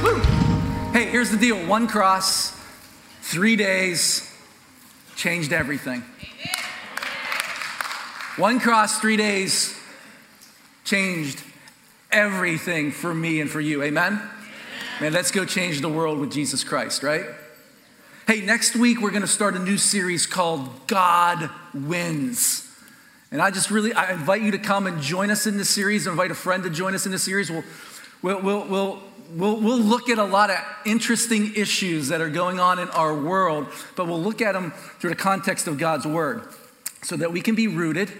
Hey, here's the deal one cross, three days, changed everything. One cross, three days, changed everything for me and for you. Amen? Man, let's go change the world with Jesus Christ, right? Hey, next week we're going to start a new series called God Wins. And I just really I invite you to come and join us in this series. I invite a friend to join us in this series. We'll, we'll, we'll, we'll, we'll look at a lot of interesting issues that are going on in our world, but we'll look at them through the context of God's Word so that we can be rooted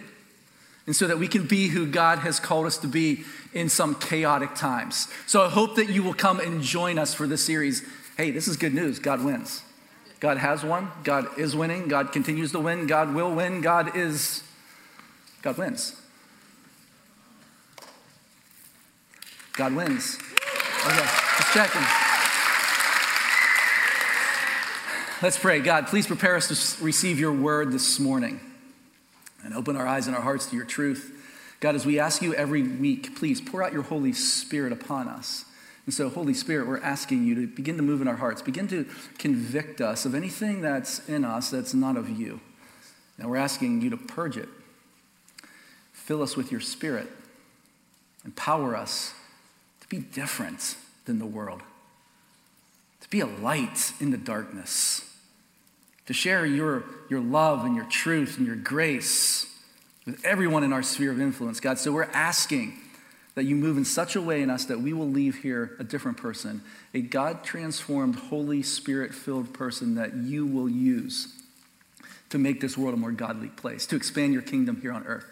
and so that we can be who God has called us to be in some chaotic times. So I hope that you will come and join us for this series. Hey, this is good news. God wins. God has won. God is winning. God continues to win. God will win. God is, God wins. God wins. Okay, just checking. Let's pray. God, please prepare us to receive your word this morning and open our eyes and our hearts to your truth. God, as we ask you every week, please pour out your Holy Spirit upon us. And so, Holy Spirit, we're asking you to begin to move in our hearts, begin to convict us of anything that's in us that's not of you. And we're asking you to purge it. Fill us with your Spirit. Empower us be different than the world, to be a light in the darkness, to share your, your love and your truth and your grace with everyone in our sphere of influence, God. So we're asking that you move in such a way in us that we will leave here a different person, a God transformed, Holy Spirit filled person that you will use to make this world a more godly place, to expand your kingdom here on earth.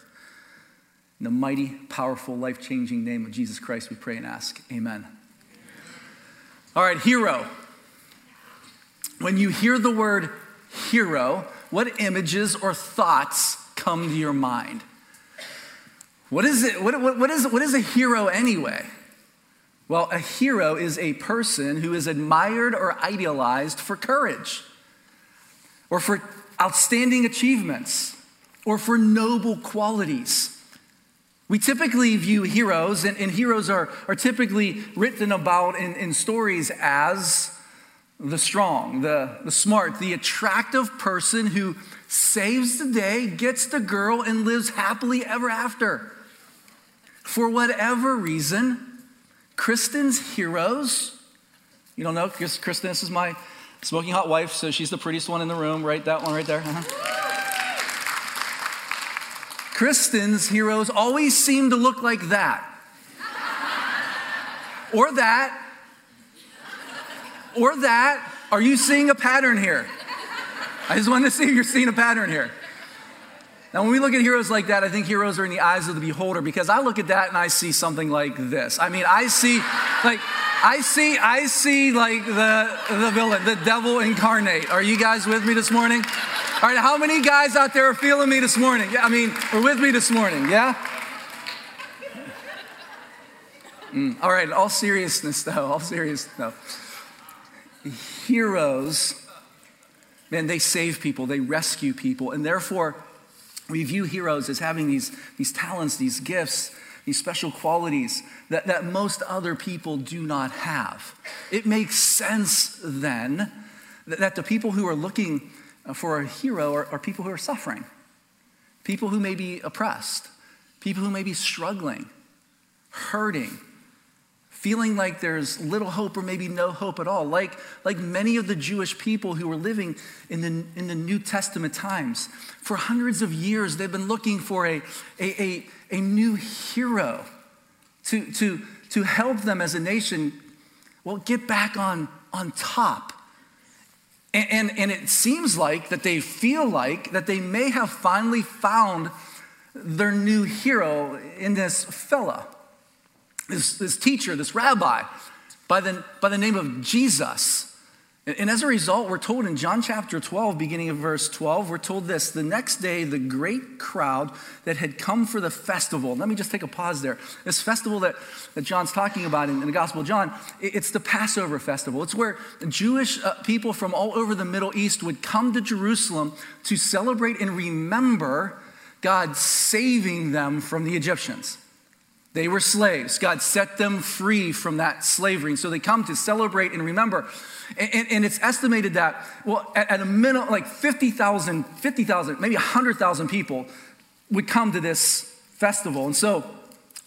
In the mighty, powerful, life changing name of Jesus Christ, we pray and ask. Amen. All right, hero. When you hear the word hero, what images or thoughts come to your mind? What is it? What, what, what, is, what is a hero anyway? Well, a hero is a person who is admired or idealized for courage, or for outstanding achievements, or for noble qualities. We typically view heroes, and, and heroes are, are typically written about in, in stories as the strong, the, the smart, the attractive person who saves the day, gets the girl, and lives happily ever after. For whatever reason, Kristen's heroes, you don't know, Kristen, this is my smoking hot wife, so she's the prettiest one in the room, right? That one right there. Uh-huh. Kristen's heroes always seem to look like that. or that. Or that. Are you seeing a pattern here? I just wanted to see if you're seeing a pattern here. Now, when we look at heroes like that, I think heroes are in the eyes of the beholder because I look at that and I see something like this. I mean, I see, like, I see, I see, like the the villain, the devil incarnate. Are you guys with me this morning? All right, how many guys out there are feeling me this morning? Yeah, I mean, are with me this morning? Yeah. Mm, all right, all seriousness though, all seriousness though. Heroes, man, they save people, they rescue people, and therefore we view heroes as having these, these talents, these gifts, these special qualities that, that most other people do not have. It makes sense then that, that the people who are looking Uh, for a hero are, are people who are suffering, people who may be oppressed, people who may be struggling, hurting, feeling like there's little hope or maybe no hope at all, like, like many of the Jewish people who were living in the, in the New Testament times. For hundreds of years, they've been looking for a, a, a, a new hero to, to, to help them as a nation, well, get back on, on top. And, and, and it seems like that they feel like that they may have finally found their new hero in this fella this, this teacher, this rabbi, by the, by the name of Jesus. And as a result, we're told in John chapter 12, beginning of verse 12, we're told this the next day, the great crowd that had come for the festival. Let me just take a pause there. This festival that, that John's talking about in, in the Gospel of John, it's the Passover festival. It's where Jewish uh, people from all over the Middle East would come to Jerusalem to celebrate and remember God saving them from the Egyptians. They were slaves. God set them free from that slavery. And so they come to celebrate and remember. And, and, and it's estimated that, well, at, at a minimum, like 50,000, 50,000, maybe 100,000 people would come to this festival. And so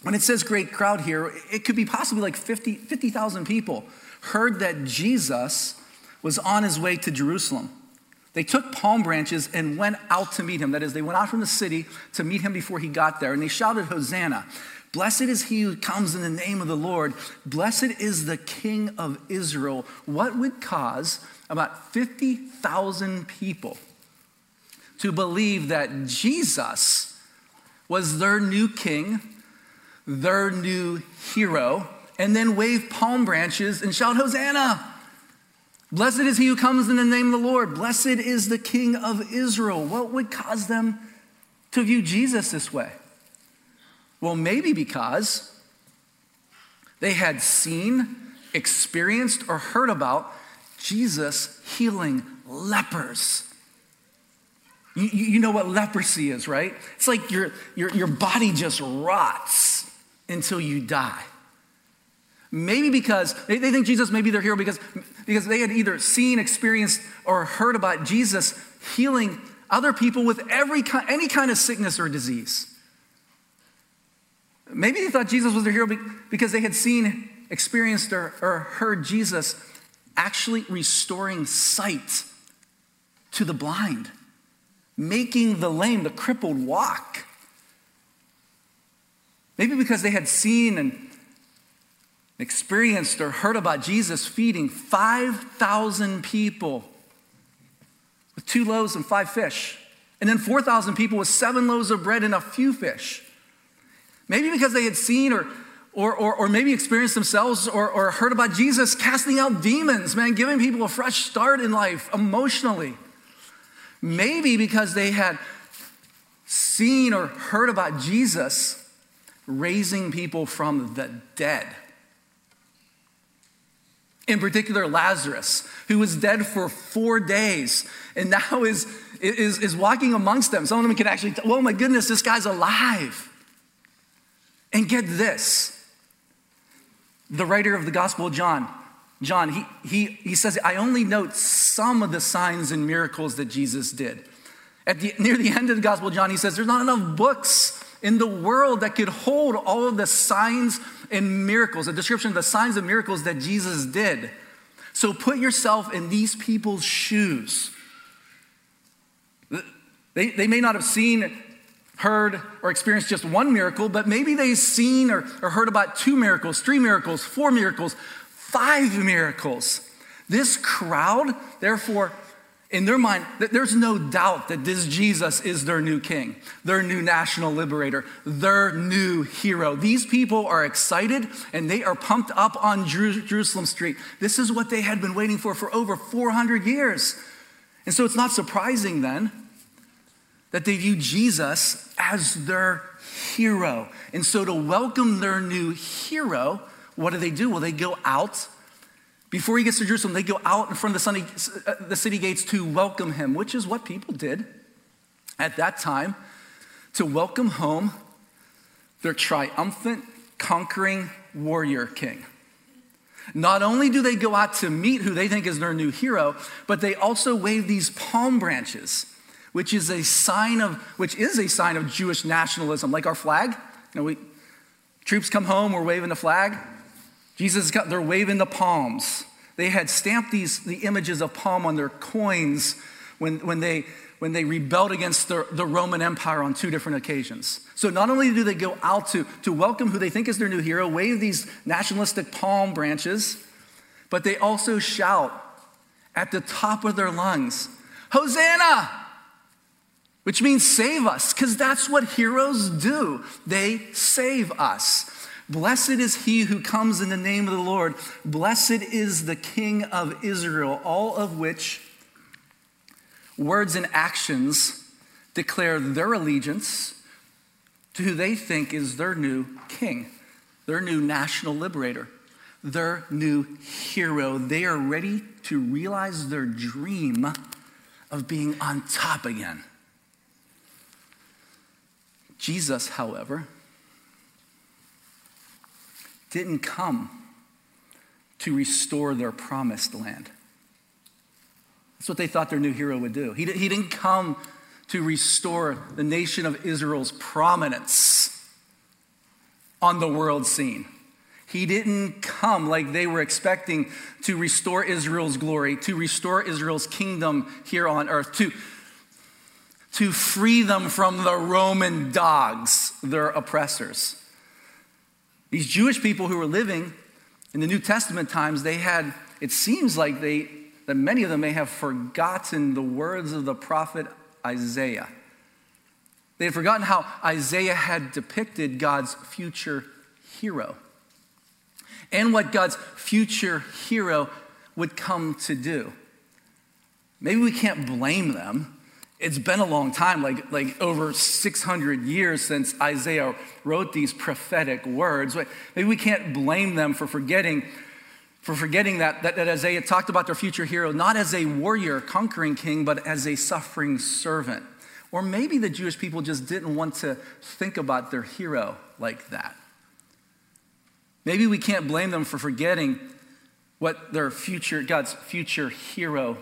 when it says great crowd here, it could be possibly like 50,000 50, people heard that Jesus was on his way to Jerusalem. They took palm branches and went out to meet him. That is, they went out from the city to meet him before he got there. And they shouted, Hosanna. Blessed is he who comes in the name of the Lord. Blessed is the King of Israel. What would cause about 50,000 people to believe that Jesus was their new king, their new hero, and then wave palm branches and shout, Hosanna! Blessed is he who comes in the name of the Lord. Blessed is the King of Israel. What would cause them to view Jesus this way? Well, maybe because they had seen, experienced, or heard about Jesus healing lepers. You, you know what leprosy is, right? It's like your, your, your body just rots until you die. Maybe because they, they think Jesus may be their hero because, because they had either seen, experienced, or heard about Jesus healing other people with every, any kind of sickness or disease. Maybe they thought Jesus was their hero because they had seen, experienced, or, or heard Jesus actually restoring sight to the blind, making the lame, the crippled walk. Maybe because they had seen and experienced or heard about Jesus feeding 5,000 people with two loaves and five fish, and then 4,000 people with seven loaves of bread and a few fish. Maybe because they had seen or, or, or, or maybe experienced themselves or, or heard about Jesus casting out demons, man, giving people a fresh start in life emotionally. Maybe because they had seen or heard about Jesus raising people from the dead. In particular, Lazarus, who was dead for four days and now is, is, is walking amongst them. Some of them can actually, oh my goodness, this guy's alive. And get this the writer of the Gospel of John, John, he, he, he says, I only note some of the signs and miracles that Jesus did. At the, near the end of the Gospel of John, he says, There's not enough books in the world that could hold all of the signs and miracles, a description of the signs and miracles that Jesus did. So put yourself in these people's shoes. They, they may not have seen, heard, or experienced just one miracle, but maybe they've seen or, or heard about two miracles, three miracles, four miracles, five miracles. This crowd, therefore, in their mind, there's no doubt that this Jesus is their new king, their new national liberator, their new hero. These people are excited and they are pumped up on Jerusalem Street. This is what they had been waiting for for over 400 years. And so it's not surprising then that they view Jesus as their hero. And so to welcome their new hero, what do they do? Well, they go out before he gets to Jerusalem, they go out in front of the, uh, the city gates to welcome him, which is what people did at that time to welcome home their triumphant, conquering warrior king. Not only do they go out to meet who they think is their new hero, but they also wave these palm branches, which is a sign of which is a sign of Jewish nationalism, like our flag. You know, we troops come home, we're waving the flag. Jesus got, they're waving the palms. They had stamped these, the images of palm on their coins when, when, they, when they rebelled against the, the Roman Empire on two different occasions. So not only do they go out to, to welcome who they think is their new hero, wave these nationalistic palm branches, but they also shout at the top of their lungs, Hosanna! Which means save us, because that's what heroes do. They save us. Blessed is he who comes in the name of the Lord. Blessed is the King of Israel, all of which words and actions declare their allegiance to who they think is their new king, their new national liberator, their new hero. They are ready to realize their dream of being on top again. Jesus, however, didn't come to restore their promised land. That's what they thought their new hero would do. He, he didn't come to restore the nation of Israel's prominence on the world scene. He didn't come like they were expecting to restore Israel's glory, to restore Israel's kingdom here on earth, to, to free them from the Roman dogs, their oppressors. These Jewish people who were living in the New Testament times, they had, it seems like they, that many of them may have forgotten the words of the prophet Isaiah. They had forgotten how Isaiah had depicted God's future hero and what God's future hero would come to do. Maybe we can't blame them. It's been a long time, like, like over 600 years since Isaiah wrote these prophetic words. Maybe we can't blame them for forgetting, for forgetting that, that, that Isaiah talked about their future hero not as a warrior, conquering king, but as a suffering servant. Or maybe the Jewish people just didn't want to think about their hero like that. Maybe we can't blame them for forgetting what their future, God's future hero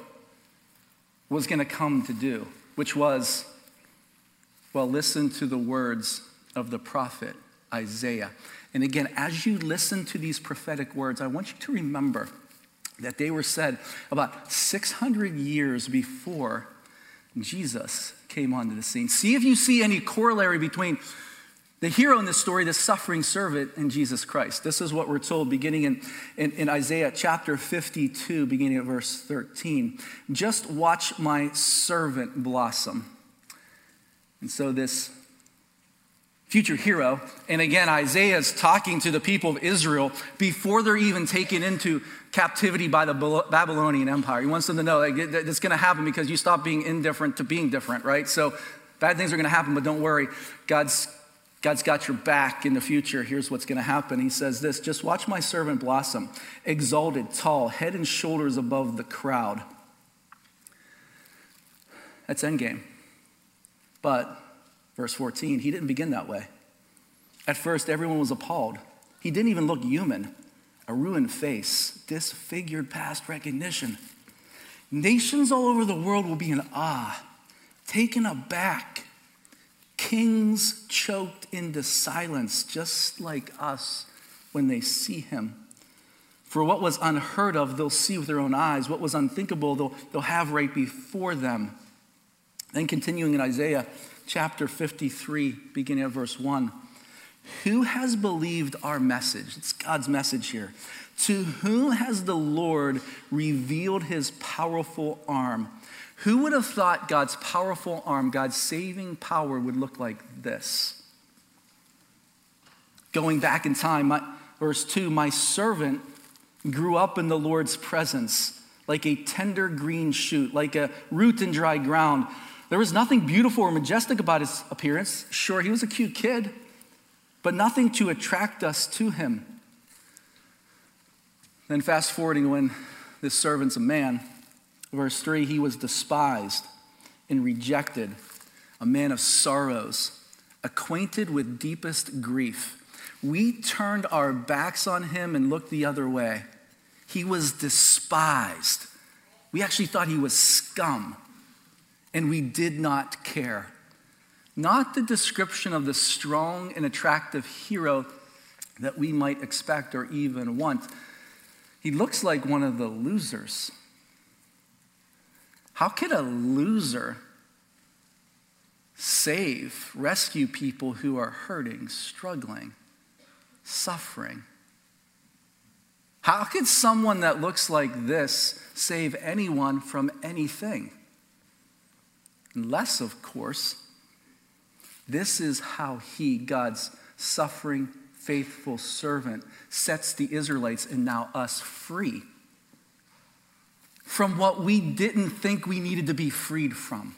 was going to come to do, which was, well, listen to the words of the prophet Isaiah. And again, as you listen to these prophetic words, I want you to remember that they were said about 600 years before Jesus came onto the scene. See if you see any corollary between the hero in this story, the suffering servant in Jesus Christ. This is what we're told beginning in, in, in, Isaiah chapter 52, beginning at verse 13. Just watch my servant blossom. And so, this future hero, and again, Isaiah is talking to the people of Israel before they're even taken into captivity by the Babylonian Empire. He wants them to know like, it's going to happen because you stop being indifferent to being different, right? So, bad things are going to happen, but don't worry. God's God's got your back in the future. Here's what's going to happen. He says this Just watch my servant blossom, exalted, tall, head and shoulders above the crowd. That's endgame. But, verse 14, he didn't begin that way. At first, everyone was appalled. He didn't even look human. A ruined face, disfigured past recognition. Nations all over the world will be in awe, taken aback Kings choked into silence, just like us when they see him. For what was unheard of, they'll see with their own eyes. What was unthinkable, they'll, they'll have right before them. Then, continuing in Isaiah chapter 53, beginning at verse 1. Who has believed our message? It's God's message here. To whom has the Lord revealed his powerful arm? Who would have thought God's powerful arm, God's saving power, would look like this? Going back in time, my, verse 2 My servant grew up in the Lord's presence like a tender green shoot, like a root in dry ground. There was nothing beautiful or majestic about his appearance. Sure, he was a cute kid, but nothing to attract us to him. Then, fast forwarding when this servant's a man, Verse 3 He was despised and rejected, a man of sorrows, acquainted with deepest grief. We turned our backs on him and looked the other way. He was despised. We actually thought he was scum, and we did not care. Not the description of the strong and attractive hero that we might expect or even want. He looks like one of the losers. How could a loser save, rescue people who are hurting, struggling, suffering? How could someone that looks like this save anyone from anything? Unless, of course, this is how he, God's suffering, faithful servant, sets the Israelites and now us free from what we didn't think we needed to be freed from.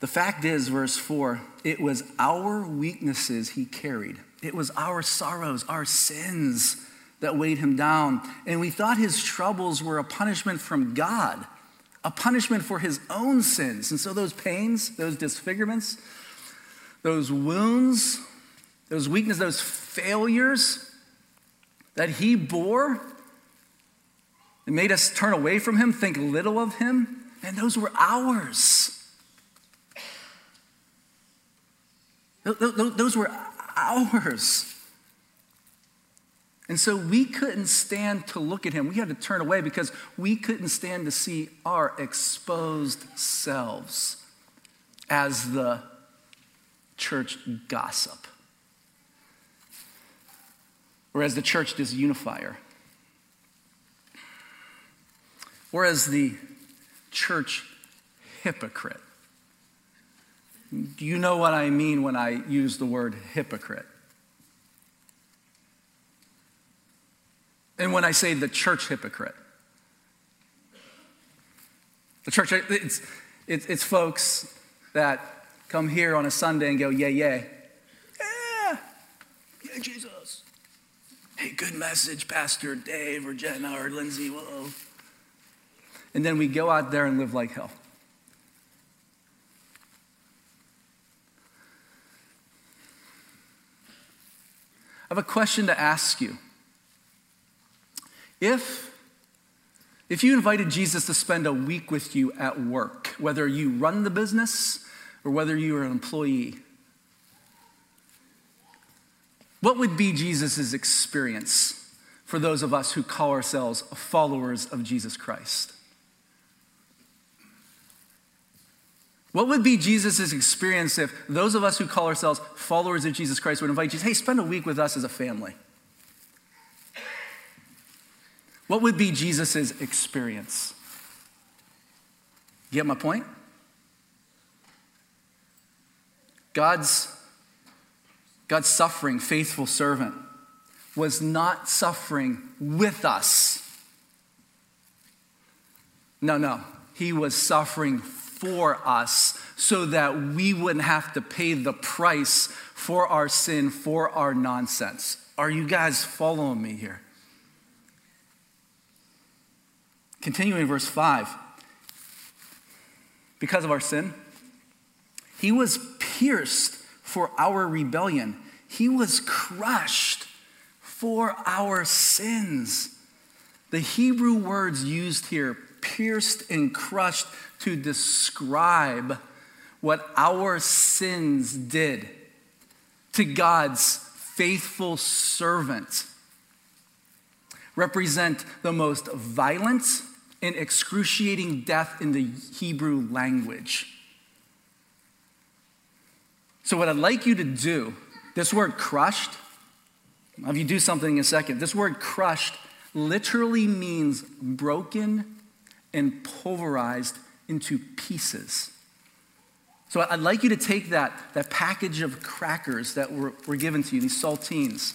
The fact is, verse 4, it was our weaknesses he carried. It was our sorrows, our sins that weighed him down. And we thought his troubles were a punishment from God, a punishment for his own sins. And so those pains, those disfigurements, those wounds, those weaknesses, those failures that he bore, it made us turn away from him, think little of him, and those were ours. Those were ours. And so we couldn't stand to look at him. We had to turn away because we couldn't stand to see our exposed selves as the church gossip or as the church disunifier or as the church hypocrite. Do you know what I mean when I use the word hypocrite? And when I say the church hypocrite, the church, it's, it's, it's folks that come here on a Sunday and go, yeah, yeah, yeah, yeah, Jesus. Hey, good message, Pastor Dave or Jenna or Lindsay, whoa. And then we go out there and live like hell. I have a question to ask you. If, if you invited Jesus to spend a week with you at work, whether you run the business or whether you are an employee, what would be Jesus' experience for those of us who call ourselves followers of Jesus Christ? What would be Jesus' experience if those of us who call ourselves followers of Jesus Christ would invite Jesus, hey, spend a week with us as a family? What would be Jesus' experience? You get my point? God's, God's suffering, faithful servant, was not suffering with us. No, no. He was suffering for us so that we wouldn't have to pay the price for our sin, for our nonsense. Are you guys following me here? Continuing verse 5. Because of our sin, he was pierced for our rebellion, he was crushed for our sins. The Hebrew words used here, pierced and crushed, to describe what our sins did to God's faithful servant, represent the most violent and excruciating death in the Hebrew language. So, what I'd like you to do, this word crushed, I'll have you do something in a second. This word crushed literally means broken and pulverized into pieces. So I'd like you to take that, that package of crackers that were, were given to you, these saltines,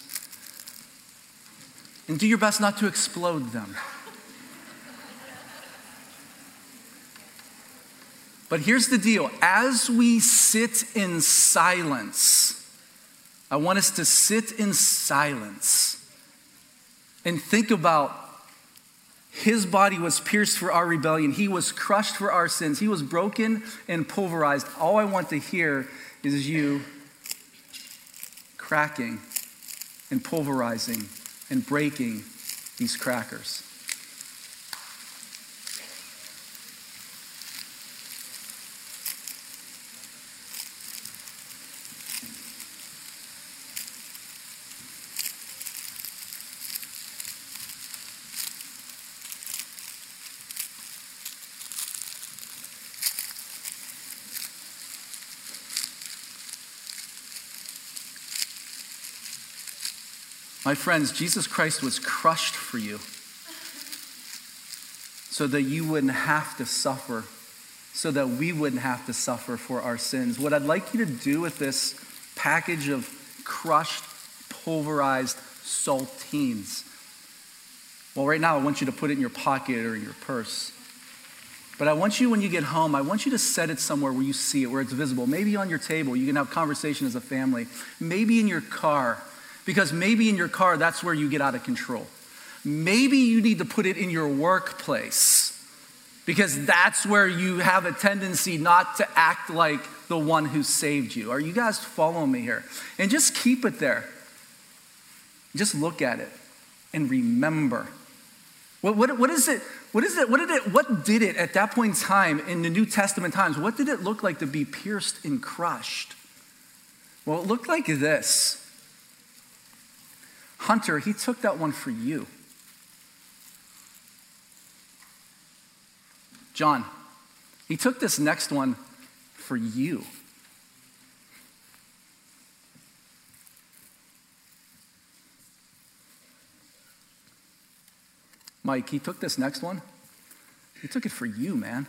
and do your best not to explode them. But here's the deal as we sit in silence, I want us to sit in silence and think about his body was pierced for our rebellion. He was crushed for our sins. He was broken and pulverized. All I want to hear is you cracking and pulverizing and breaking these crackers. My friends, Jesus Christ was crushed for you so that you wouldn't have to suffer, so that we wouldn't have to suffer for our sins. What I'd like you to do with this package of crushed, pulverized saltines, well, right now I want you to put it in your pocket or in your purse. But I want you, when you get home, I want you to set it somewhere where you see it, where it's visible. Maybe on your table, you can have conversation as a family. Maybe in your car because maybe in your car, that's where you get out of control. Maybe you need to put it in your workplace because that's where you have a tendency not to act like the one who saved you. Are you guys following me here? And just keep it there. Just look at it and remember. What, what, what is it? What is it? What did it? What did it at that point in time in the New Testament times? What did it look like to be pierced and crushed? Well, it looked like this. Hunter, he took that one for you. John, he took this next one for you. Mike, he took this next one. He took it for you, man.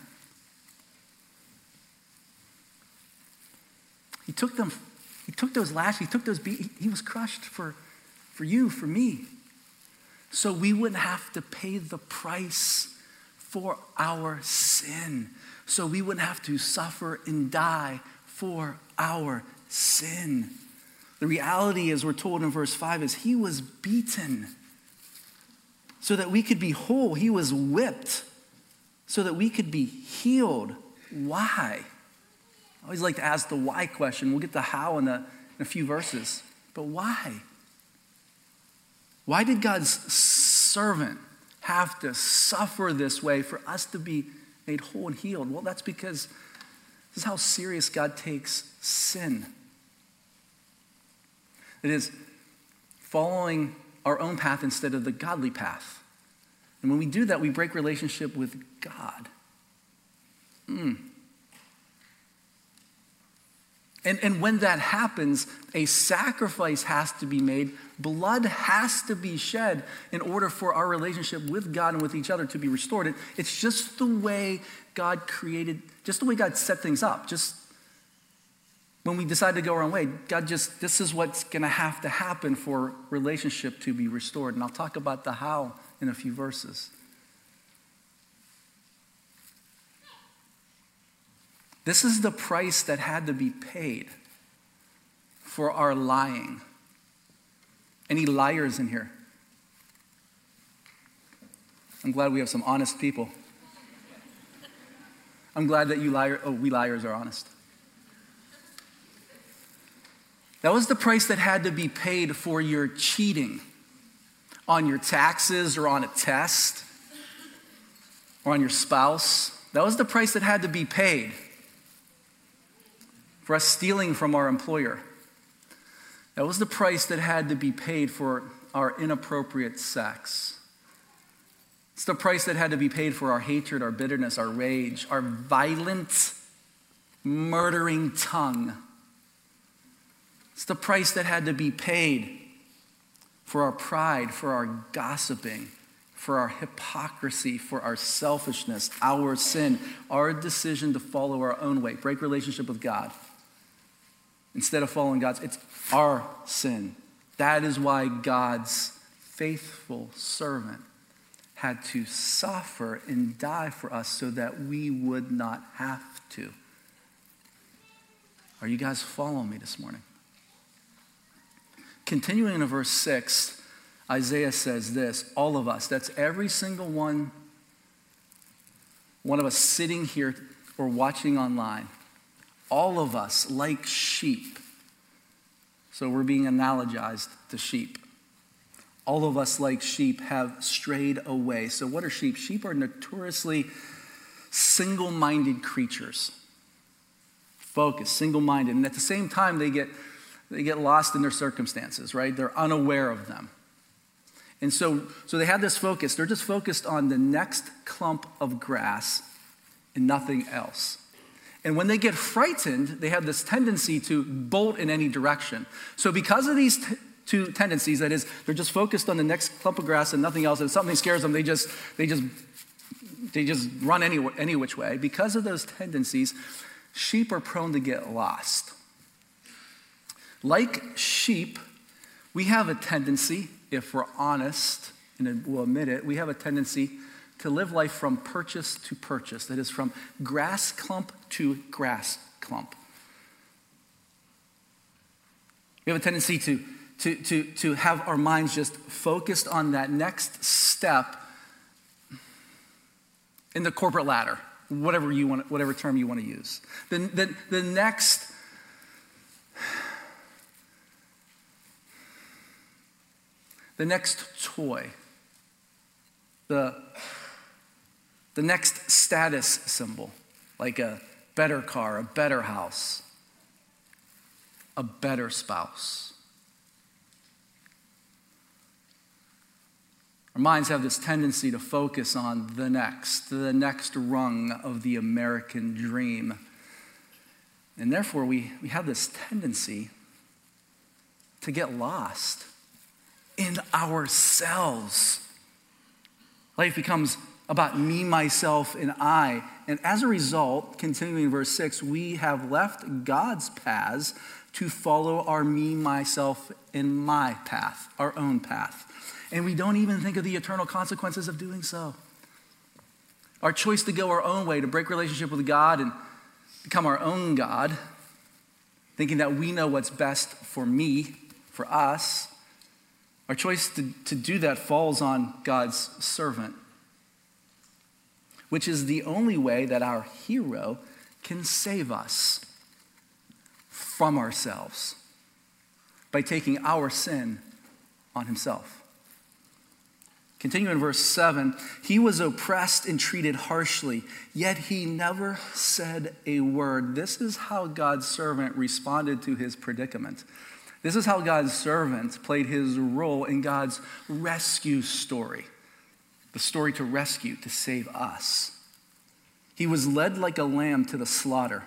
He took them, he took those lashes, he took those beats, he, he was crushed for, for you, for me. So we wouldn't have to pay the price for our sin. So we wouldn't have to suffer and die for our sin. The reality, as we're told in verse 5, is he was beaten so that we could be whole. He was whipped so that we could be healed. Why? I always like to ask the why question. We'll get the how in a, in a few verses. But why? Why did God's servant have to suffer this way for us to be made whole and healed? Well, that's because this is how serious God takes sin. It is following our own path instead of the godly path. And when we do that, we break relationship with God. Mm. And, and when that happens, a sacrifice has to be made. Blood has to be shed in order for our relationship with God and with each other to be restored. It, it's just the way God created, just the way God set things up. Just when we decide to go our own way, God just, this is what's going to have to happen for relationship to be restored. And I'll talk about the how in a few verses. This is the price that had to be paid for our lying. Any liars in here? I'm glad we have some honest people. I'm glad that you liar, oh, we liars are honest. That was the price that had to be paid for your cheating on your taxes or on a test or on your spouse. That was the price that had to be paid for us stealing from our employer. That was the price that had to be paid for our inappropriate sex. It's the price that had to be paid for our hatred, our bitterness, our rage, our violent, murdering tongue. It's the price that had to be paid for our pride, for our gossiping, for our hypocrisy, for our selfishness, our sin, our decision to follow our own way, break relationship with God. Instead of following God's, it's our sin. That is why God's faithful servant had to suffer and die for us so that we would not have to. Are you guys following me this morning? Continuing in verse 6, Isaiah says this all of us, that's every single one, one of us sitting here or watching online, all of us, like sheep, so we're being analogized to sheep. All of us, like sheep, have strayed away. So, what are sheep? Sheep are notoriously single minded creatures, focused, single minded. And at the same time, they get they get lost in their circumstances, right? They're unaware of them. And so, so they have this focus. They're just focused on the next clump of grass and nothing else. And when they get frightened, they have this tendency to bolt in any direction. So, because of these t- two tendencies, that is, they're just focused on the next clump of grass and nothing else, and something scares them, they just, they just, they just run any, any which way. Because of those tendencies, sheep are prone to get lost. Like sheep, we have a tendency, if we're honest, and we'll admit it, we have a tendency to live life from purchase to purchase. That is, from grass clump to grass clump. We have a tendency to, to, to, to have our minds just focused on that next step in the corporate ladder, whatever you want, whatever term you want to use. The, the, the next the next toy, the, the next status symbol, like a better car, a better house, a better spouse. Our minds have this tendency to focus on the next, the next rung of the American dream. And therefore, we, we have this tendency to get lost in ourselves. Life becomes about me, myself, and I. And as a result, continuing in verse 6, we have left God's paths to follow our me, myself, and my path, our own path. And we don't even think of the eternal consequences of doing so. Our choice to go our own way, to break relationship with God and become our own God, thinking that we know what's best for me, for us, our choice to, to do that falls on God's servant, which is the only way that our hero can save us from ourselves by taking our sin on himself. Continue in verse 7 He was oppressed and treated harshly, yet he never said a word. This is how God's servant responded to his predicament. This is how God's servant played his role in God's rescue story the story to rescue, to save us. He was led like a lamb to the slaughter.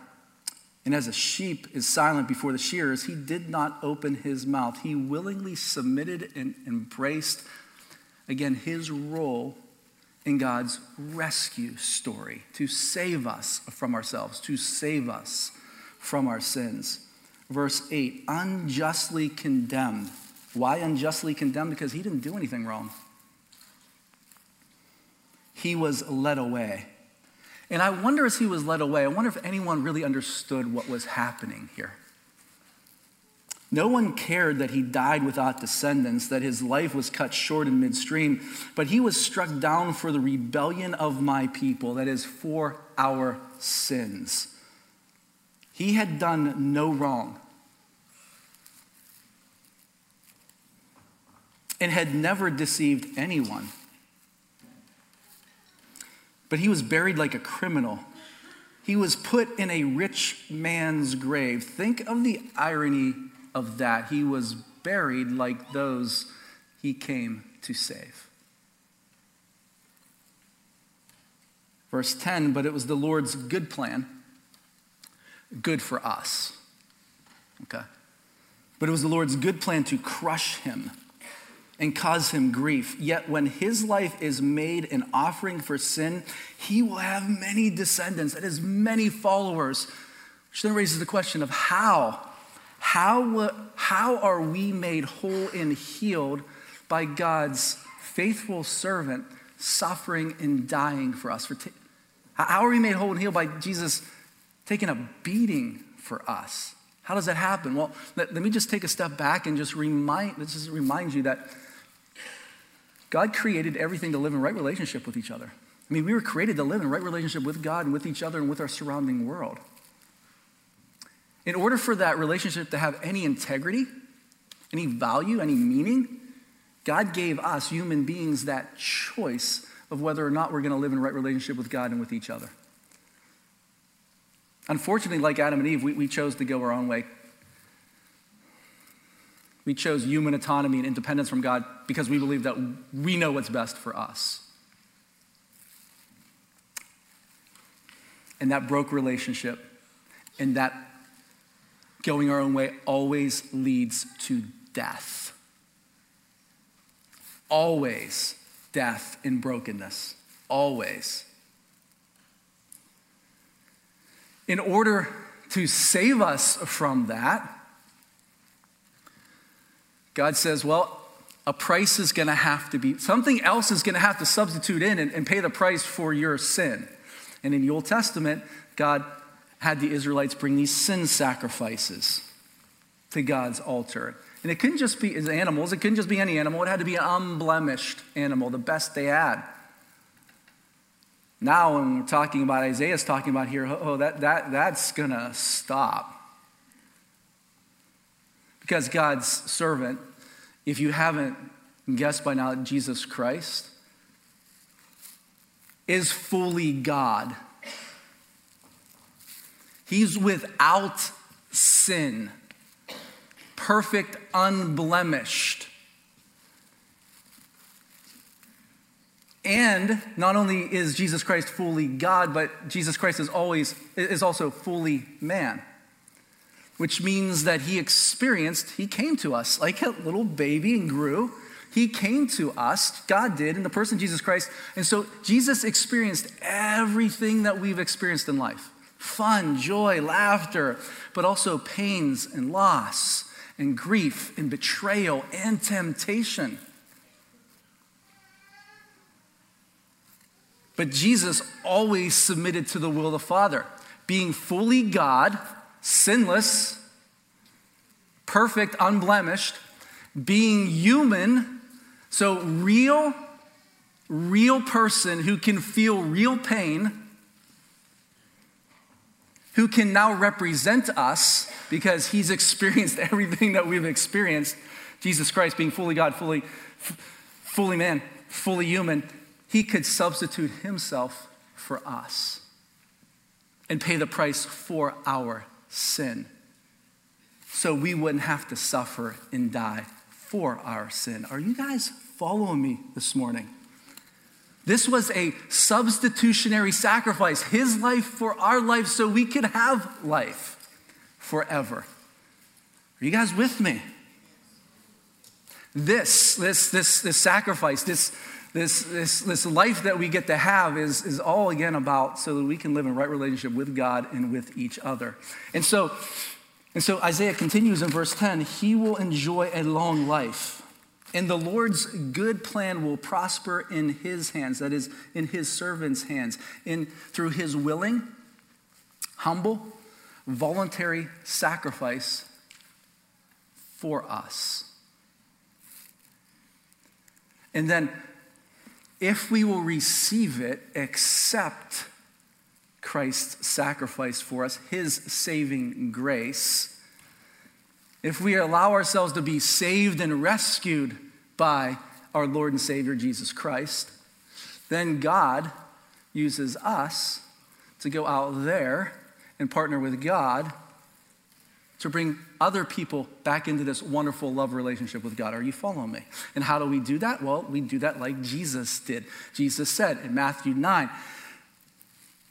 And as a sheep is silent before the shearers, he did not open his mouth. He willingly submitted and embraced, again, his role in God's rescue story to save us from ourselves, to save us from our sins verse 8 unjustly condemned. Why unjustly condemned? Because he didn't do anything wrong. He was led away. And I wonder as he was led away, I wonder if anyone really understood what was happening here. No one cared that he died without descendants, that his life was cut short in midstream, but he was struck down for the rebellion of my people, that is, for our sins. He had done no wrong and had never deceived anyone. But he was buried like a criminal. He was put in a rich man's grave. Think of the irony of that. He was buried like those he came to save. Verse 10 But it was the Lord's good plan good for us. Okay? But it was the Lord's good plan to crush him and cause him grief. Yet when his life is made an offering for sin, he will have many descendants, that is, many followers. Which then raises the question of how? How, how are we made whole and healed by God's faithful servant suffering and dying for us? For how are we made whole and healed by Jesus taking a beating for us. How does that happen? Well, let, let me just take a step back and just remind, just remind you that God created everything to live in right relationship with each other. I mean, we were created to live in right relationship with God and with each other and with our surrounding world. In order for that relationship to have any integrity, any value, any meaning, God gave us, human beings, that choice of whether or not we're going to live in right relationship with God and with each other. Unfortunately, like Adam and Eve, we, we chose to go our own way. We chose human autonomy and independence from God because we believe that we know what's best for us. And that broke relationship. And that going our own way always leads to death. Always death and brokenness. Always. in order to save us from that, God says, well, a price is going to have to be, something else is going to have to substitute in and, and, pay the price for your sin. And in the Old Testament, God had the Israelites bring these sin sacrifices to God's altar. And it couldn't just be as animals, it couldn't just be any animal, it had to be an unblemished animal, the best they had. Now, when we're talking about Isaiah's talking about here, oh, oh that, that, that's going to stop. Because God's servant, if you haven't guessed by now, Jesus Christ is fully God. He's without sin, perfect, unblemished. And not only is Jesus Christ fully God, but Jesus Christ is always is also fully man. Which means that he experienced, he came to us like a little baby and grew. He came to us, God did, in the person Jesus Christ. And so Jesus experienced everything that we've experienced in life fun, joy, laughter, but also pains and loss and grief and betrayal and temptation. But Jesus always submitted to the will of the Father, being fully God, sinless, perfect, unblemished, being human, so real, real person who can feel real pain, who can now represent us because he's experienced everything that we've experienced. Jesus Christ being fully God, fully, fully man, fully human, he could substitute himself for us and pay the price for our sin so we wouldn't have to suffer and die for our sin. Are you guys following me this morning? This was a substitutionary sacrifice, his life for our life, so we could have life forever. Are you guys with me? This, this, this, this sacrifice, this, this, this, this life that we get to have is, is all again about so that we can live in right relationship with God and with each other. And so, and so Isaiah continues in verse 10 He will enjoy a long life, and the Lord's good plan will prosper in his hands, that is, in his servant's hands, in, through his willing, humble, voluntary sacrifice for us. And then if we will receive it, accept Christ's sacrifice for us, his saving grace, if we allow ourselves to be saved and rescued by our Lord and Savior Jesus Christ, then God uses us to go out there and partner with God to bring other people back into this wonderful love relationship with God. Are you following me? And how do we do that? Well, we do that like Jesus did. Jesus said in Matthew 9,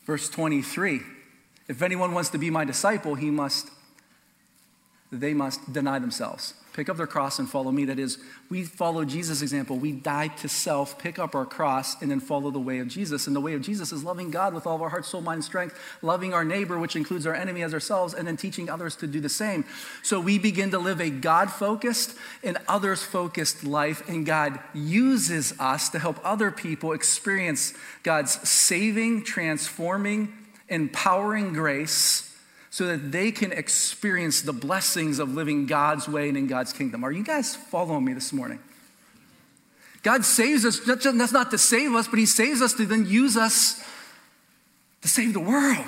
verse 23, if anyone wants to be my disciple, he must they must deny themselves pick up their cross and follow me. That is, we follow Jesus' example. We die to self, pick up our cross, and then follow the way of Jesus. And the way of Jesus is loving God with all of our heart, soul, mind, strength, loving our neighbor, which includes our enemy as ourselves, and then teaching others to do the same. So we begin to live a God focused and others focused life, and God uses us to help other people experience God's saving, transforming, empowering grace so that they can experience the blessings of living God's way and in God's kingdom. Are you guys following me this morning? God saves us, that's not to save us, but He saves us to then use us to save the world.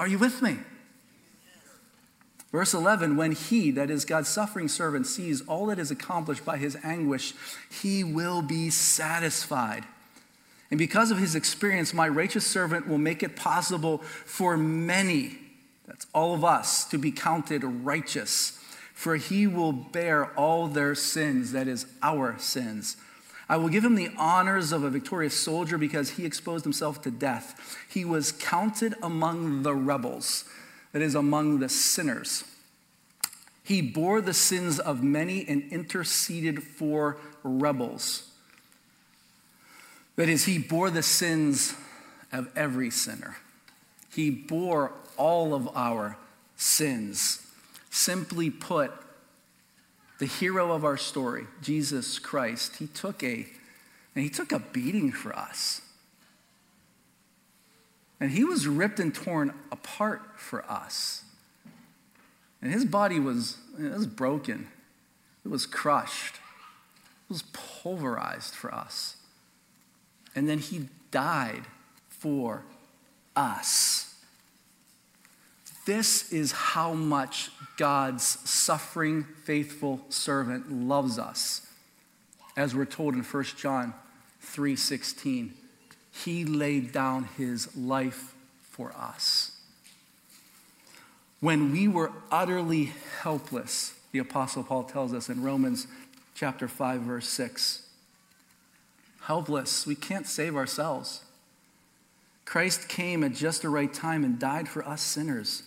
Are you with me? Verse 11, when he, that is God's suffering servant, sees all that is accomplished by his anguish, he will be satisfied. And because of his experience, my righteous servant will make it possible for many, that's all of us, to be counted righteous. For he will bear all their sins, that is, our sins. I will give him the honors of a victorious soldier because he exposed himself to death. He was counted among the rebels, that is, among the sinners. He bore the sins of many and interceded for rebels. That is, he bore the sins of every sinner. He bore all of our sins. Simply put, the hero of our story, Jesus Christ, he took a and he took a beating for us. And he was ripped and torn apart for us. And his body was, it was broken. It was crushed. It was pulverized for us. And then he died for us. This is how much God's suffering, faithful servant loves us. As we're told in 1 John 3:16, he laid down his life for us. When we were utterly helpless, the apostle Paul tells us in Romans chapter 5 verse 6, helpless, we can't save ourselves. Christ came at just the right time and died for us sinners.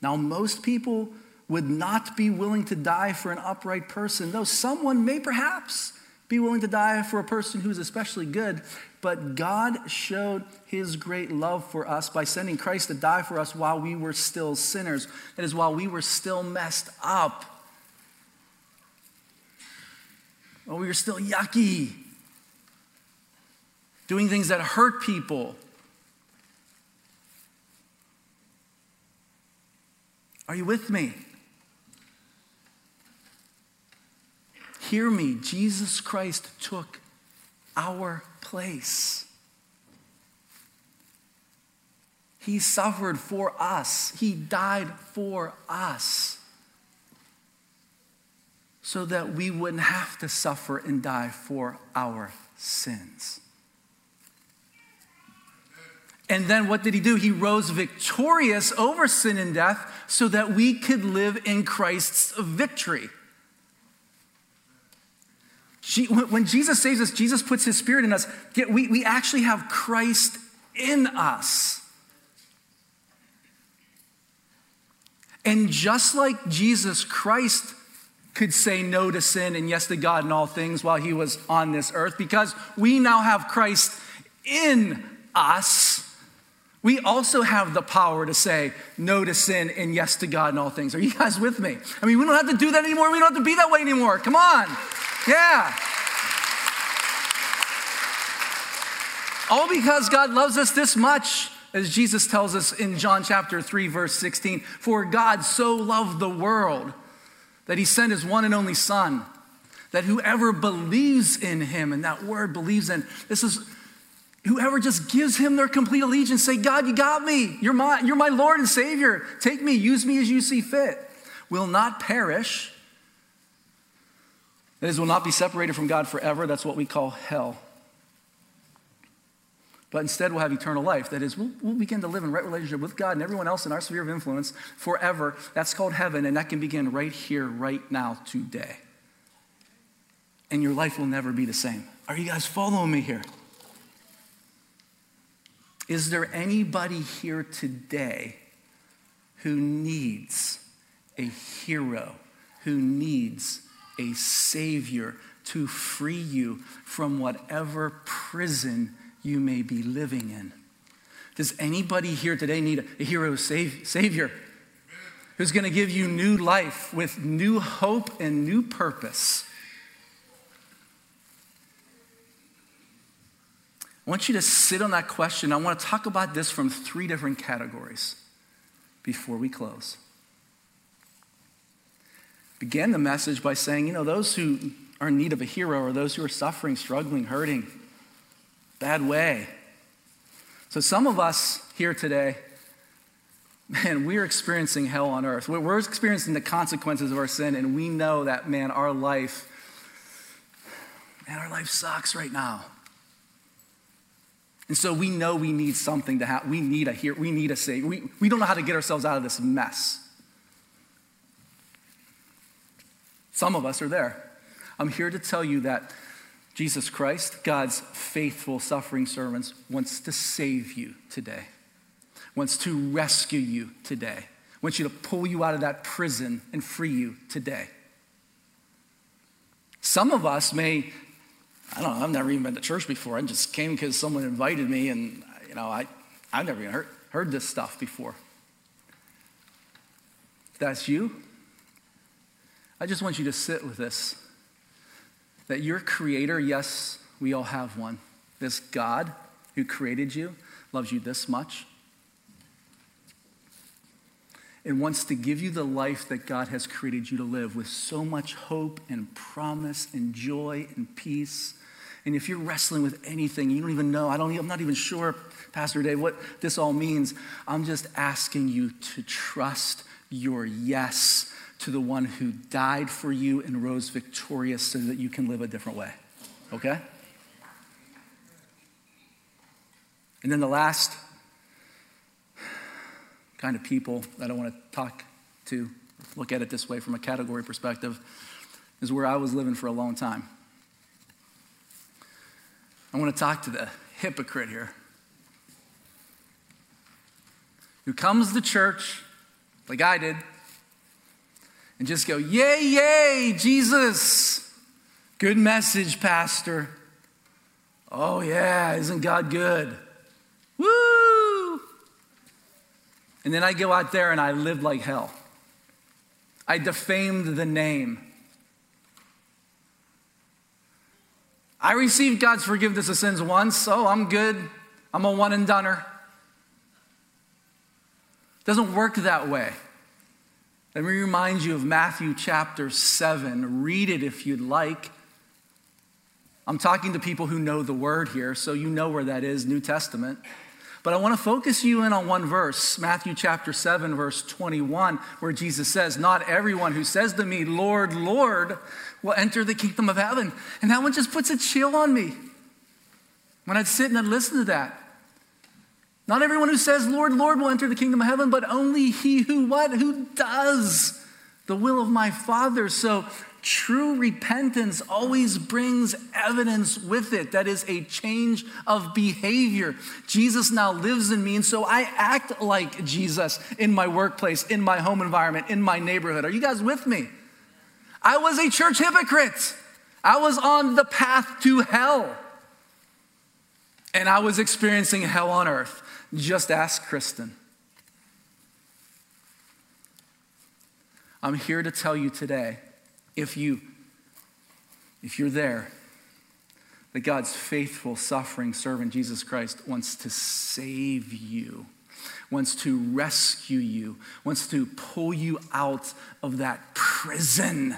Now, most people would not be willing to die for an upright person, though someone may perhaps be willing to die for a person who's especially good. But God showed his great love for us by sending Christ to die for us while we were still sinners. That is, while we were still messed up. While we were still yucky. Doing things that hurt people. Are you with me? Hear me. Jesus Christ took our place. He suffered for us, He died for us so that we wouldn't have to suffer and die for our sins. And then what did he do? He rose victorious over sin and death so that we could live in Christ's victory. When Jesus saves us, Jesus puts his spirit in us. We, we actually have Christ in us. And just like Jesus Christ could say no to sin and yes to God in all things while he was on this earth, because we now have Christ in us, we also have the power to say no to sin and yes to God in all things. Are you guys with me? I mean, we don't have to do that anymore. We don't have to be that way anymore. Come on. Yeah. All because God loves us this much, as Jesus tells us in John chapter 3, verse 16. For God so loved the world that he sent his one and only Son, that whoever believes in him, and that word believes in, this is whoever just gives him their complete allegiance, say, God, you got me. You're my, you're my Lord and Savior. Take me, use me as you see fit, will not perish that is, will not be separated from God forever. That's what we call hell. But instead, we'll have eternal life. That is, we'll, we'll, begin to live in right relationship with God and everyone else in our sphere of influence forever. That's called heaven, and that can begin right here, right now, today. And your life will never be the same. Are you guys following me here? Is there anybody here today who needs a hero, who needs a Savior to free you from whatever prison you may be living in. Does anybody here today need a hero Savior who's going to give you new life with new hope and new purpose? I want you to sit on that question. I want to talk about this from three different categories before we close began the message by saying, you know, those who are in need of a hero are those who are suffering, struggling, hurting, bad way. So some of us here today, man, we're experiencing hell on earth. We're experiencing the consequences of our sin, and we know that, man, our life, man, our life sucks right now. And so we know we need something to have. We need a here. We need a savior. We, we don't know how to get ourselves out of this mess. Some of us are there. I'm here to tell you that Jesus Christ, God's faithful suffering servants, wants to save you today, wants to rescue you today, wants you to pull you out of that prison and free you today. Some of us may, I don't know, I've never even been to church before. I just came because someone invited me, and, you know, I, I've never even heard, heard this stuff before. That's you, I just want you to sit with this that your creator, yes, we all have one, this God who created you, loves you this much. and wants to give you the life that God has created you to live with so much hope and promise and joy and peace. And if you're wrestling with anything, you don't even know, I don't, I'm not even sure, Pastor Dave, what this all means. I'm just asking you to trust your yes to the one who died for you and rose victorious so that you can live a different way. Okay? And then the last kind of people that I want to talk to, look at it this way from a category perspective, is where I was living for a long time. I want to talk to the hypocrite here who comes to church like I did and just go, Yay, yay, Jesus! Good message, Pastor. Oh, yeah, isn't God good? Woo! And then I go out there and I live like hell. I defamed the name. I received God's forgiveness of sins once, so I'm good. I'm a one and doneer. Doesn't work that way. Let me remind you of Matthew chapter 7. Read it if you'd like. I'm talking to people who know the word here, so you know where that is, New Testament. But I want to focus you in on one verse, Matthew chapter 7, verse 21, where Jesus says, Not everyone who says to me, Lord, Lord, will enter the kingdom of heaven. And that one just puts a chill on me. When I'd sit and I'd listen to that. Not everyone who says, Lord, Lord, will enter the kingdom of heaven, but only he who what? Who does the will of my Father. So true repentance always brings evidence with it. That is a change of behavior. Jesus now lives in me, and so I act like Jesus in my workplace, in my home environment, in my neighborhood. Are you guys with me? I was a church hypocrite. I was on the path to hell. And I was experiencing hell on earth. Just ask Kristen. I'm here to tell you today if you if you're there that God's faithful suffering servant Jesus Christ wants to save you wants to rescue you wants to pull you out of that prison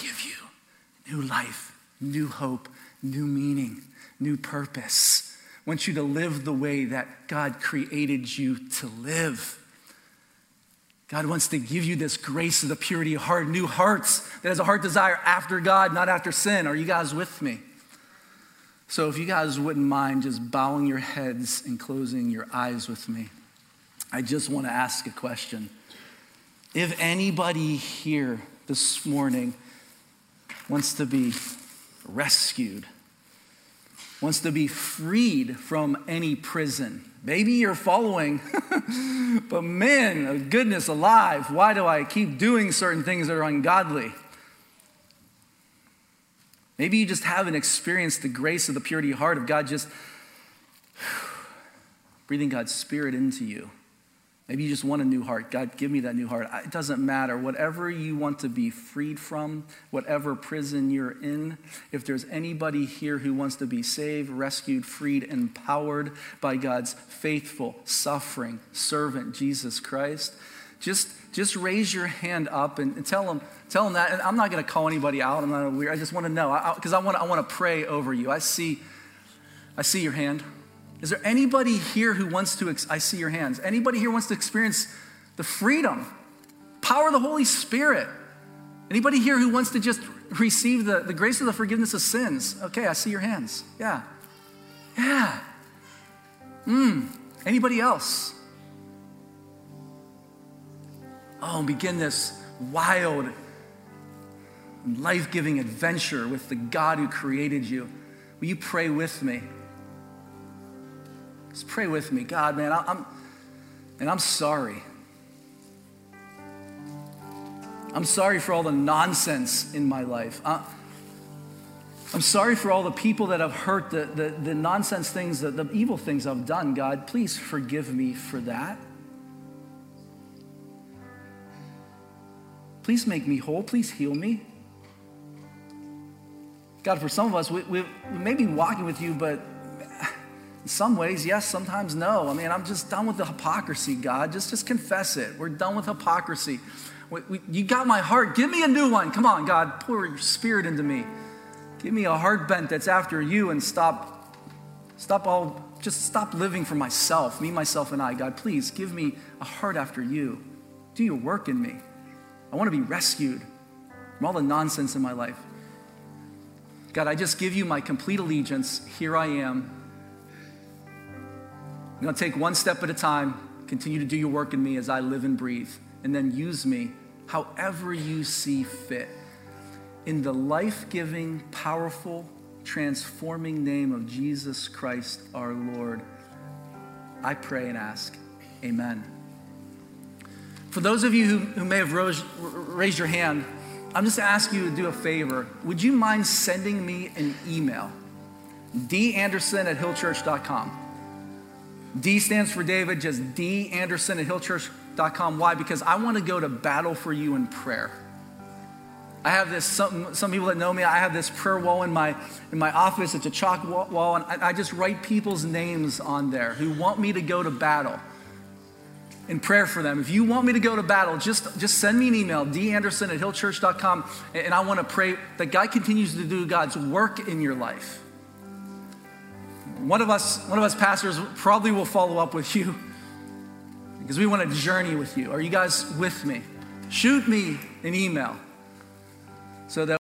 give you new life new hope new meaning new purpose wants you to live the way that God created you to live. God wants to give you this grace of the purity of heart, new hearts that has a heart desire after God, not after sin. Are you guys with me? So, if you guys wouldn't mind just bowing your heads and closing your eyes with me, I just want to ask a question. If anybody here this morning wants to be rescued, wants to be freed from any prison. Maybe you're following, but man, goodness alive, why do I keep doing certain things that are ungodly? Maybe you just haven't experienced the grace of the purity heart of God just breathing God's Spirit into you. Maybe you just want a new heart. God, give me that new heart. It doesn't matter. Whatever you want to be freed from, whatever prison you're in, if there's anybody here who wants to be saved, rescued, freed, empowered by God's faithful, suffering servant, Jesus Christ, just, just raise your hand up and, and tell them, tell them that. And I'm not going to call anybody out. I'm not weird. I just want to know because I, I, I want to pray over you. I see, I see your hand. Is there anybody here who wants to, I see your hands, anybody here wants to experience the freedom, power of the Holy Spirit? Anybody here who wants to just receive the, the grace of the forgiveness of sins? Okay, I see your hands. Yeah. Yeah. Hmm. Anybody else? Oh, begin this wild, life giving adventure with the God who created you. Will you pray with me? Just pray with me. God, man, I, am and I'm sorry. I'm sorry for all the nonsense in my life. I, I'm sorry for all the people that have hurt, the, the, the nonsense things, the, the evil things I've done. God, please forgive me for that. Please make me whole. Please heal me. God, for some of us, we, we may be walking with you, but Some ways, yes, sometimes no. I mean, I'm just done with the hypocrisy, God. Just, just confess it. We're done with hypocrisy. We, we, you got my heart. Give me a new one. Come on, God. Pour your spirit into me. Give me a heart bent that's after you and stop, stop all, just stop living for myself, me, myself, and I. God, please give me a heart after you. Do your work in me. I want to be rescued from all the nonsense in my life. God, I just give you my complete allegiance. Here I am. I'm going to take one step at a time, continue to do your work in me as I live and breathe, and then use me however you see fit. In the life giving, powerful, transforming name of Jesus Christ our Lord, I pray and ask, Amen. For those of you who, who may have rose, raised your hand, I'm just asking you to do a favor. Would you mind sending me an email? danderson at hillchurch.com. D stands for David, just D Anderson at hillchurch.com. Why? Because I want to go to battle for you in prayer. I have this, some, some people that know me, I have this prayer wall in my, in my office. It's a chalk wall, and I, I just write people's names on there who want me to go to battle in prayer for them. If you want me to go to battle, just, just send me an email, danderson at hillchurch.com, and I want to pray that God continues to do God's work in your life. One of us, one of us pastors probably will follow up with you because we want to journey with you. Are you guys with me? Shoot me an email so that